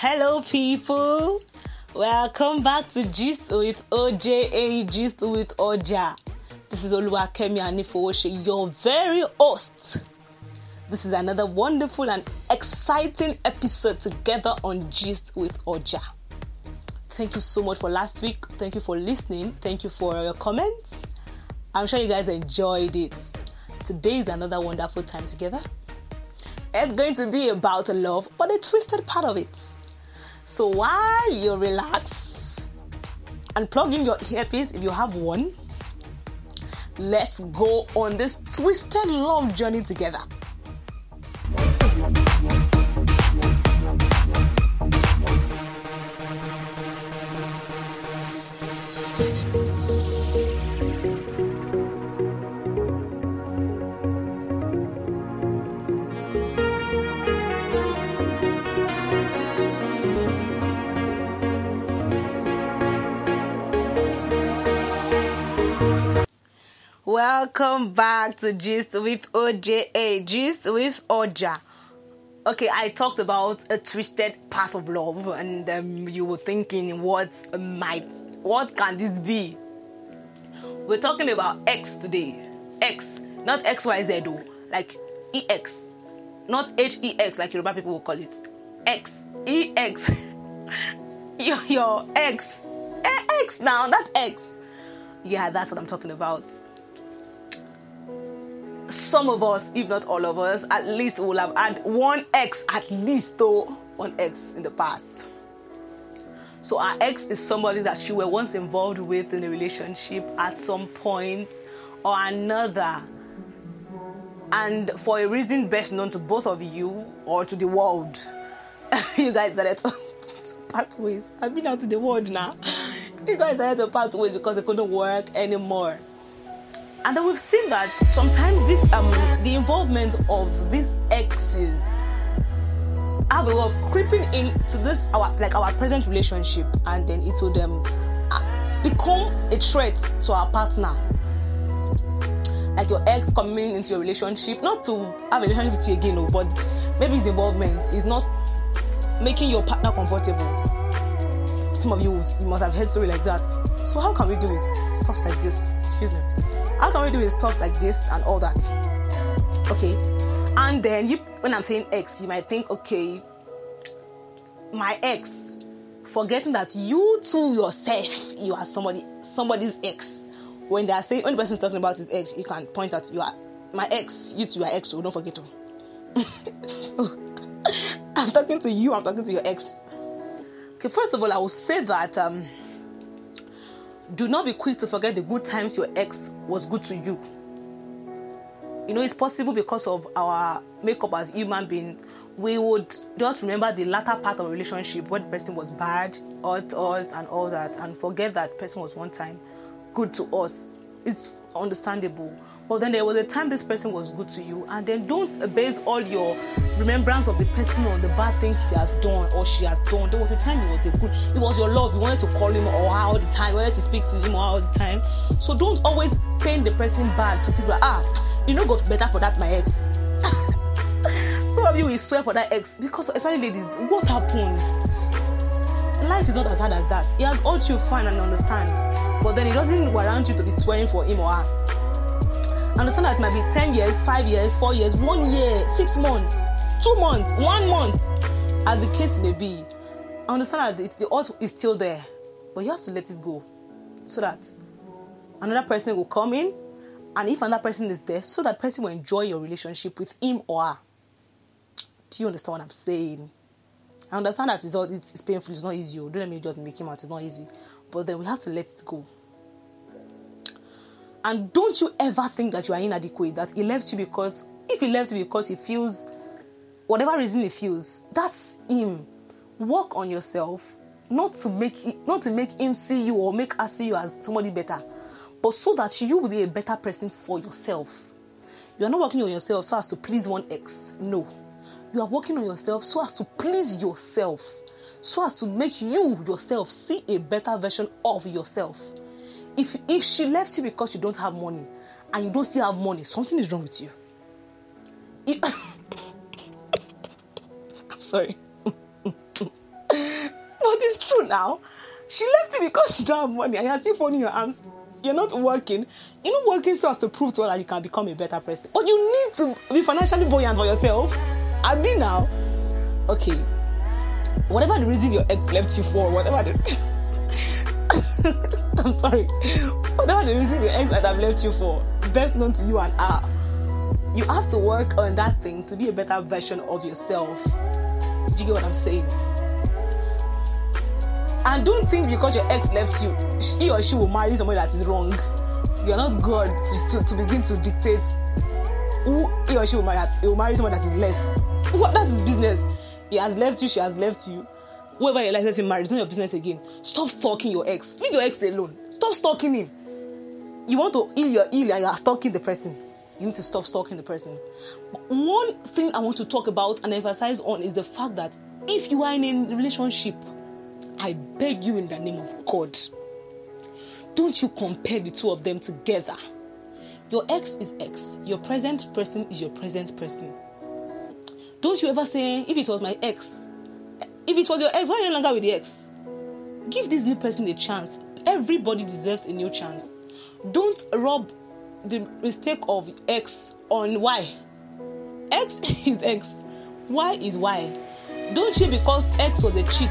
Hello, people. Welcome back to Gist with OJA, Gist with Oja. This is Oluwakemi Anifowoshe, your very host. This is another wonderful and exciting episode together on Gist with Oja. Thank you so much for last week. Thank you for listening. Thank you for your comments. I'm sure you guys enjoyed it. Today is another wonderful time together. It's going to be about love, but a twisted part of it. So while you relax and plug in your earpiece if you have one, let's go on this twisted love journey together. Welcome back to Gist with OJA, Gist with Oja. Okay, I talked about a twisted path of love, and um, you were thinking, what might, what can this be? We're talking about X today. X, not X Y Z, though, like EX, not H E X, like Yoruba people will call it. X, E X, your, your X, Eh, X now, not X. Yeah, that's what I'm talking about some of us, if not all of us, at least will have had one ex, at least though, one ex in the past. So our ex is somebody that you were once involved with in a relationship at some point or another. And for a reason best known to both of you or to the world, you guys decided to, to part ways. I've been out to the world now. You guys decided to part ways because it couldn't work anymore and then we've seen that sometimes this um the involvement of these exes have a way of creeping into this our like our present relationship. And then it will um become a threat to our partner. Like your ex coming into your relationship not to have a relationship with you again but maybe his involvement is not making your partner comfortable. Some of you, you must have heard story like that. So how can we do it? Stuff like this. Excuse me how can we do stuff like this and all that? Okay. And then you when I'm saying ex, you might think, okay, my ex, forgetting that you too yourself, you are somebody somebody's ex. When they are saying only person is talking about his ex, you can point out you are my ex, you two are ex, so don't forget to. so I'm talking to you, I'm talking to your ex. Okay, first of all, I will say that um do not be quick to forget the good times your ex was good to you. You know, it's possible because of our makeup as human beings, we would just remember the latter part of relationship where the person was bad, hurt us, and all that, and forget that person was one time good to us. It's understandable. But then there was a time this person was good to you, and then don't base all your remembrance of the person on the bad things he has done or she has done. There was a time it was a good, it was your love. You wanted to call him or all the time, you wanted to speak to him all the time. So don't always paint the person bad to people. Ah, you know, got better for that, my ex. Some of you will swear for that ex because, especially ladies, what happened? Life is not as hard as that. He has all you find and understand, but then it doesn't warrant you to be swearing for him or her understand that it might be 10 years, 5 years, 4 years, 1 year, 6 months, 2 months, 1 month, as the case may be. Understand that the odds is still there, but you have to let it go so that another person will come in, and if another person is there, so that person will enjoy your relationship with him or her. Do you understand what I'm saying? I understand that it's, all, it's, painful, it's not easy. Oh. Don't let me just make him out, it's not easy. But then we have to let it go. And don't you ever think that you are inadequate, that he left you because, if he left you because he feels, whatever reason he feels, that's him. Work on yourself, not to make it, not to make him see you or make us see you as somebody better, but so that you will be a better person for yourself. You are not working on yourself so as to please one ex. No. You are working on yourself so as to please yourself, so as to make you yourself see a better version of yourself if if she left you because you don't have money and you don't still have money something is wrong with you if, i'm sorry but it's true now. She left you because she don't have money and you're still folding your arms. You're not working. You're not working so as to prove to her that you can become a better person. But you need to be financially buoyant for yourself. I mean now. Okay. Whatever the reason your ex left you for, whatever the I'm sorry. Whatever the reason your ex have left you for, best known to you and I, you have to work on that thing to be a better version of yourself. Do you get what I'm saying? And don't think because your ex left you, he or she will marry somebody that is wrong. You're not God to, to, to begin to dictate who he or she will marry. He will marry someone that is less. What? That's his business. He has left you, she has left you. Whoever your license in marriage, it's not your business again. Stop stalking your ex. Leave your ex alone. Stop stalking him. You want to heal your ill and you are stalking the person. You need to stop stalking the person. One thing I want to talk about and emphasize on is the fact that if you are in a relationship, I beg you in the name of God, don't you compare the two of them together. Your ex is ex, your present person is your present person. Don't you ever say, if it was my ex, if it was your ex, why are you no longer with the ex? Give this new person a chance. Everybody deserves a new chance. Don't rub the mistake of X on Y. X is X. Y is Y. Don't you because X was a cheat,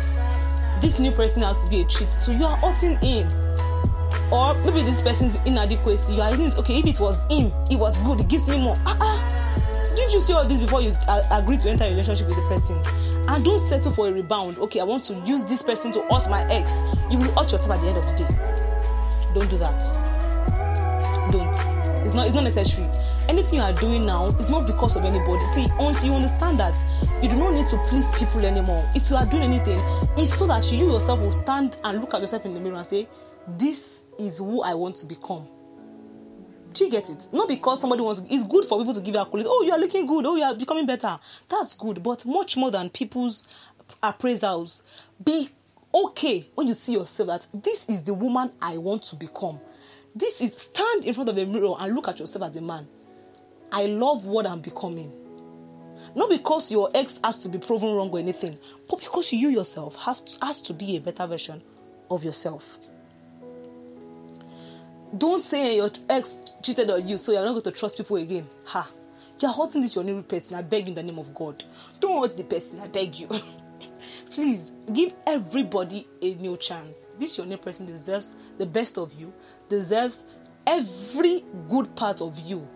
this new person has to be a cheat. So you are hurting him. Or maybe this person's inadequacy. You are okay, if it was him, it was good, it gives me more. Uh-uh. Didn't you see all this before you uh, to enter a relationship with the person? And don't settle for a rebound. Okay, I want to use this person to hurt my ex. You will hurt yourself at the end of the day. Don't do that. Don't. It's not. It's not necessary. Anything you are doing now is not because of anybody. See, until you understand that you do not need to please people anymore. If you are doing anything, it's so that you yourself will stand and look at yourself in the mirror and say, "This is who I want to become." Do you get it? Not because somebody wants. It's good for people to give you accolades. Oh, you are looking good. Oh, you are becoming better. That's good. But much more than people's appraisals, be okay when you see yourself that this is the woman I want to become. This is stand in front of the mirror and look at yourself as a man. I love what I'm becoming. Not because your ex has to be proven wrong or anything, but because you yourself have to, has to be a better version of yourself. Don't say your ex cheated on you, so you're not going to trust people again. Ha! You're hurting this your new person. I beg you in the name of God. Don't hurt the person. I beg you. Please give everybody a new chance. This your new person deserves the best of you, deserves every good part of you.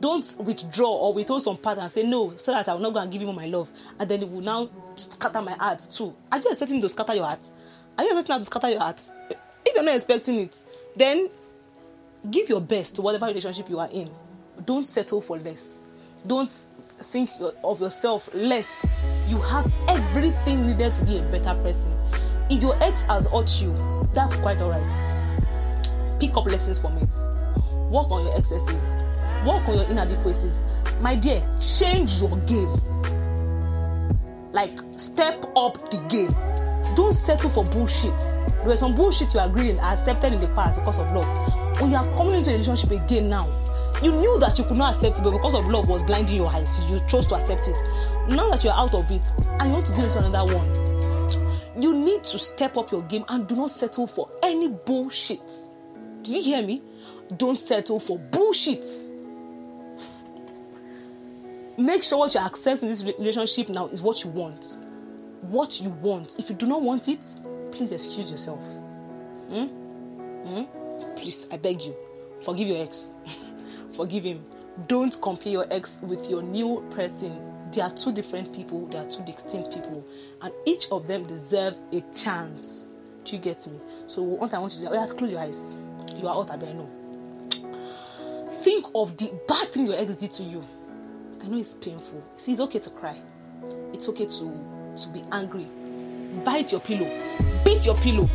Don't withdraw or withhold some part and say no, so that I will not go and give him my love, and then it will now scatter my heart too. Are you expecting to scatter your heart? Are you expecting to scatter your heart? If you're not expecting it, then give your best to whatever relationship you are in. Don't settle for less. Don't think of yourself less. You have everything needed to be a better person. If your ex has hurt you, that's quite alright. Pick up lessons from it. Work on your excesses. Work on your inadequacies. My dear, change your game. Like, step up the game. Don't settle for bullshit. There were some bullshit you agreed and accepted in the past because of love. When you are coming into a relationship again now, you knew that you could not accept it, but because of love was blinding your eyes, you chose to accept it. Now that you're out of it and you want to go into another one, you need to step up your game and do not settle for any bullshit. Did you hear me? Don't settle for bullshit. Make sure what you're accepting in this relationship now is what you want. What you want. If you do not want it, please excuse yourself. Hmm? Hmm? Please, I beg you, forgive your ex. forgive him. Don't compare your ex with your new person. They are two different people, they are two distinct people, and each of them deserve a chance. Do you get me? So, what I want you to do, oh yeah, close your eyes. You are out, I know. Think of the bad thing your ex did to you. I know it's painful. See, it's okay to cry. It's okay to to be angry. Bite your pillow. Beat your pillow.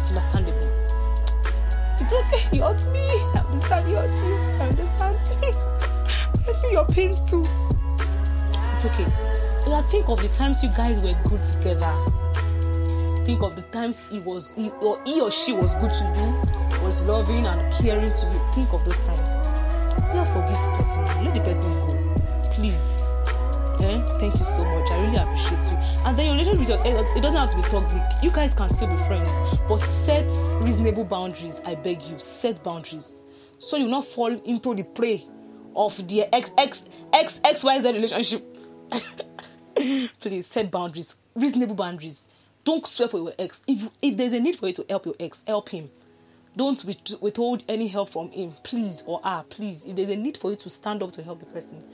It's understandable. It's okay. You hurt me. I understand you hurt you. I understand. I feel your pains too. It's okay. Yeah, think of the times you guys were good together. Think of the times he was he or he or she was good to you, was loving and caring to you. Think of those times. Yeah, forgive the person. Let the person go. Please. Eh? Thank you so much. I really appreciate you. And then your relationship with your ex, it doesn't have to be toxic. You guys can still be friends, but set reasonable boundaries. I beg you, set boundaries, so you not fall into the prey of the ex ex ex x y z relationship. Please set boundaries, reasonable boundaries. Don't swear for your ex. If if there's a need for you to help your ex, help him. Don't withhold any help from him, please or ah, please. If there's a need for you to stand up to help the person,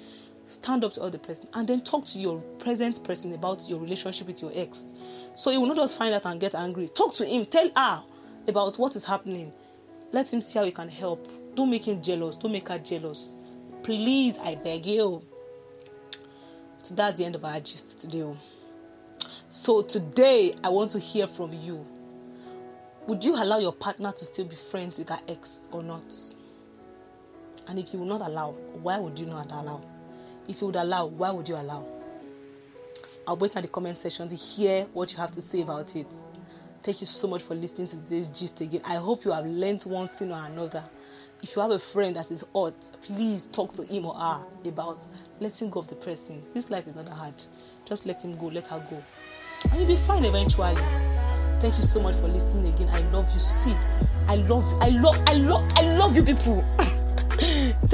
stand up to the person and then talk to your present person about your relationship with your ex. So he will not just find out and get angry. Talk to him, tell her about what is happening. Let him see how he can help. Don't make him jealous. Don't make her jealous. Please, I beg you. So that's the end of our gist today. So today I want to hear from you. Would you allow your partner to still be friends with her ex or not? And if you will not allow, why would you not allow? If you would allow, why would you allow? I'll wait in the comment section to hear what you have to say about it. Thank you so much for listening to this gist again. I hope you have learned one thing or another. If you have a friend that is hot, please talk to him or her about letting go of the person. This life is not hard. Just let him go, let her go. And you'll be fine eventually. Thank you so much for listening again. I love you. See, I love. I love I love I love you people.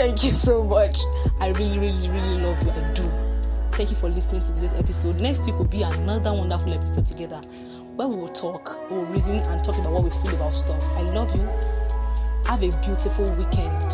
Thank you so much. I really, really, really love you. I do. Thank you for listening to this episode. Next week will be another wonderful episode together where we will talk, we will reason and talk about what we feel about stuff. I love you. Have a beautiful weekend.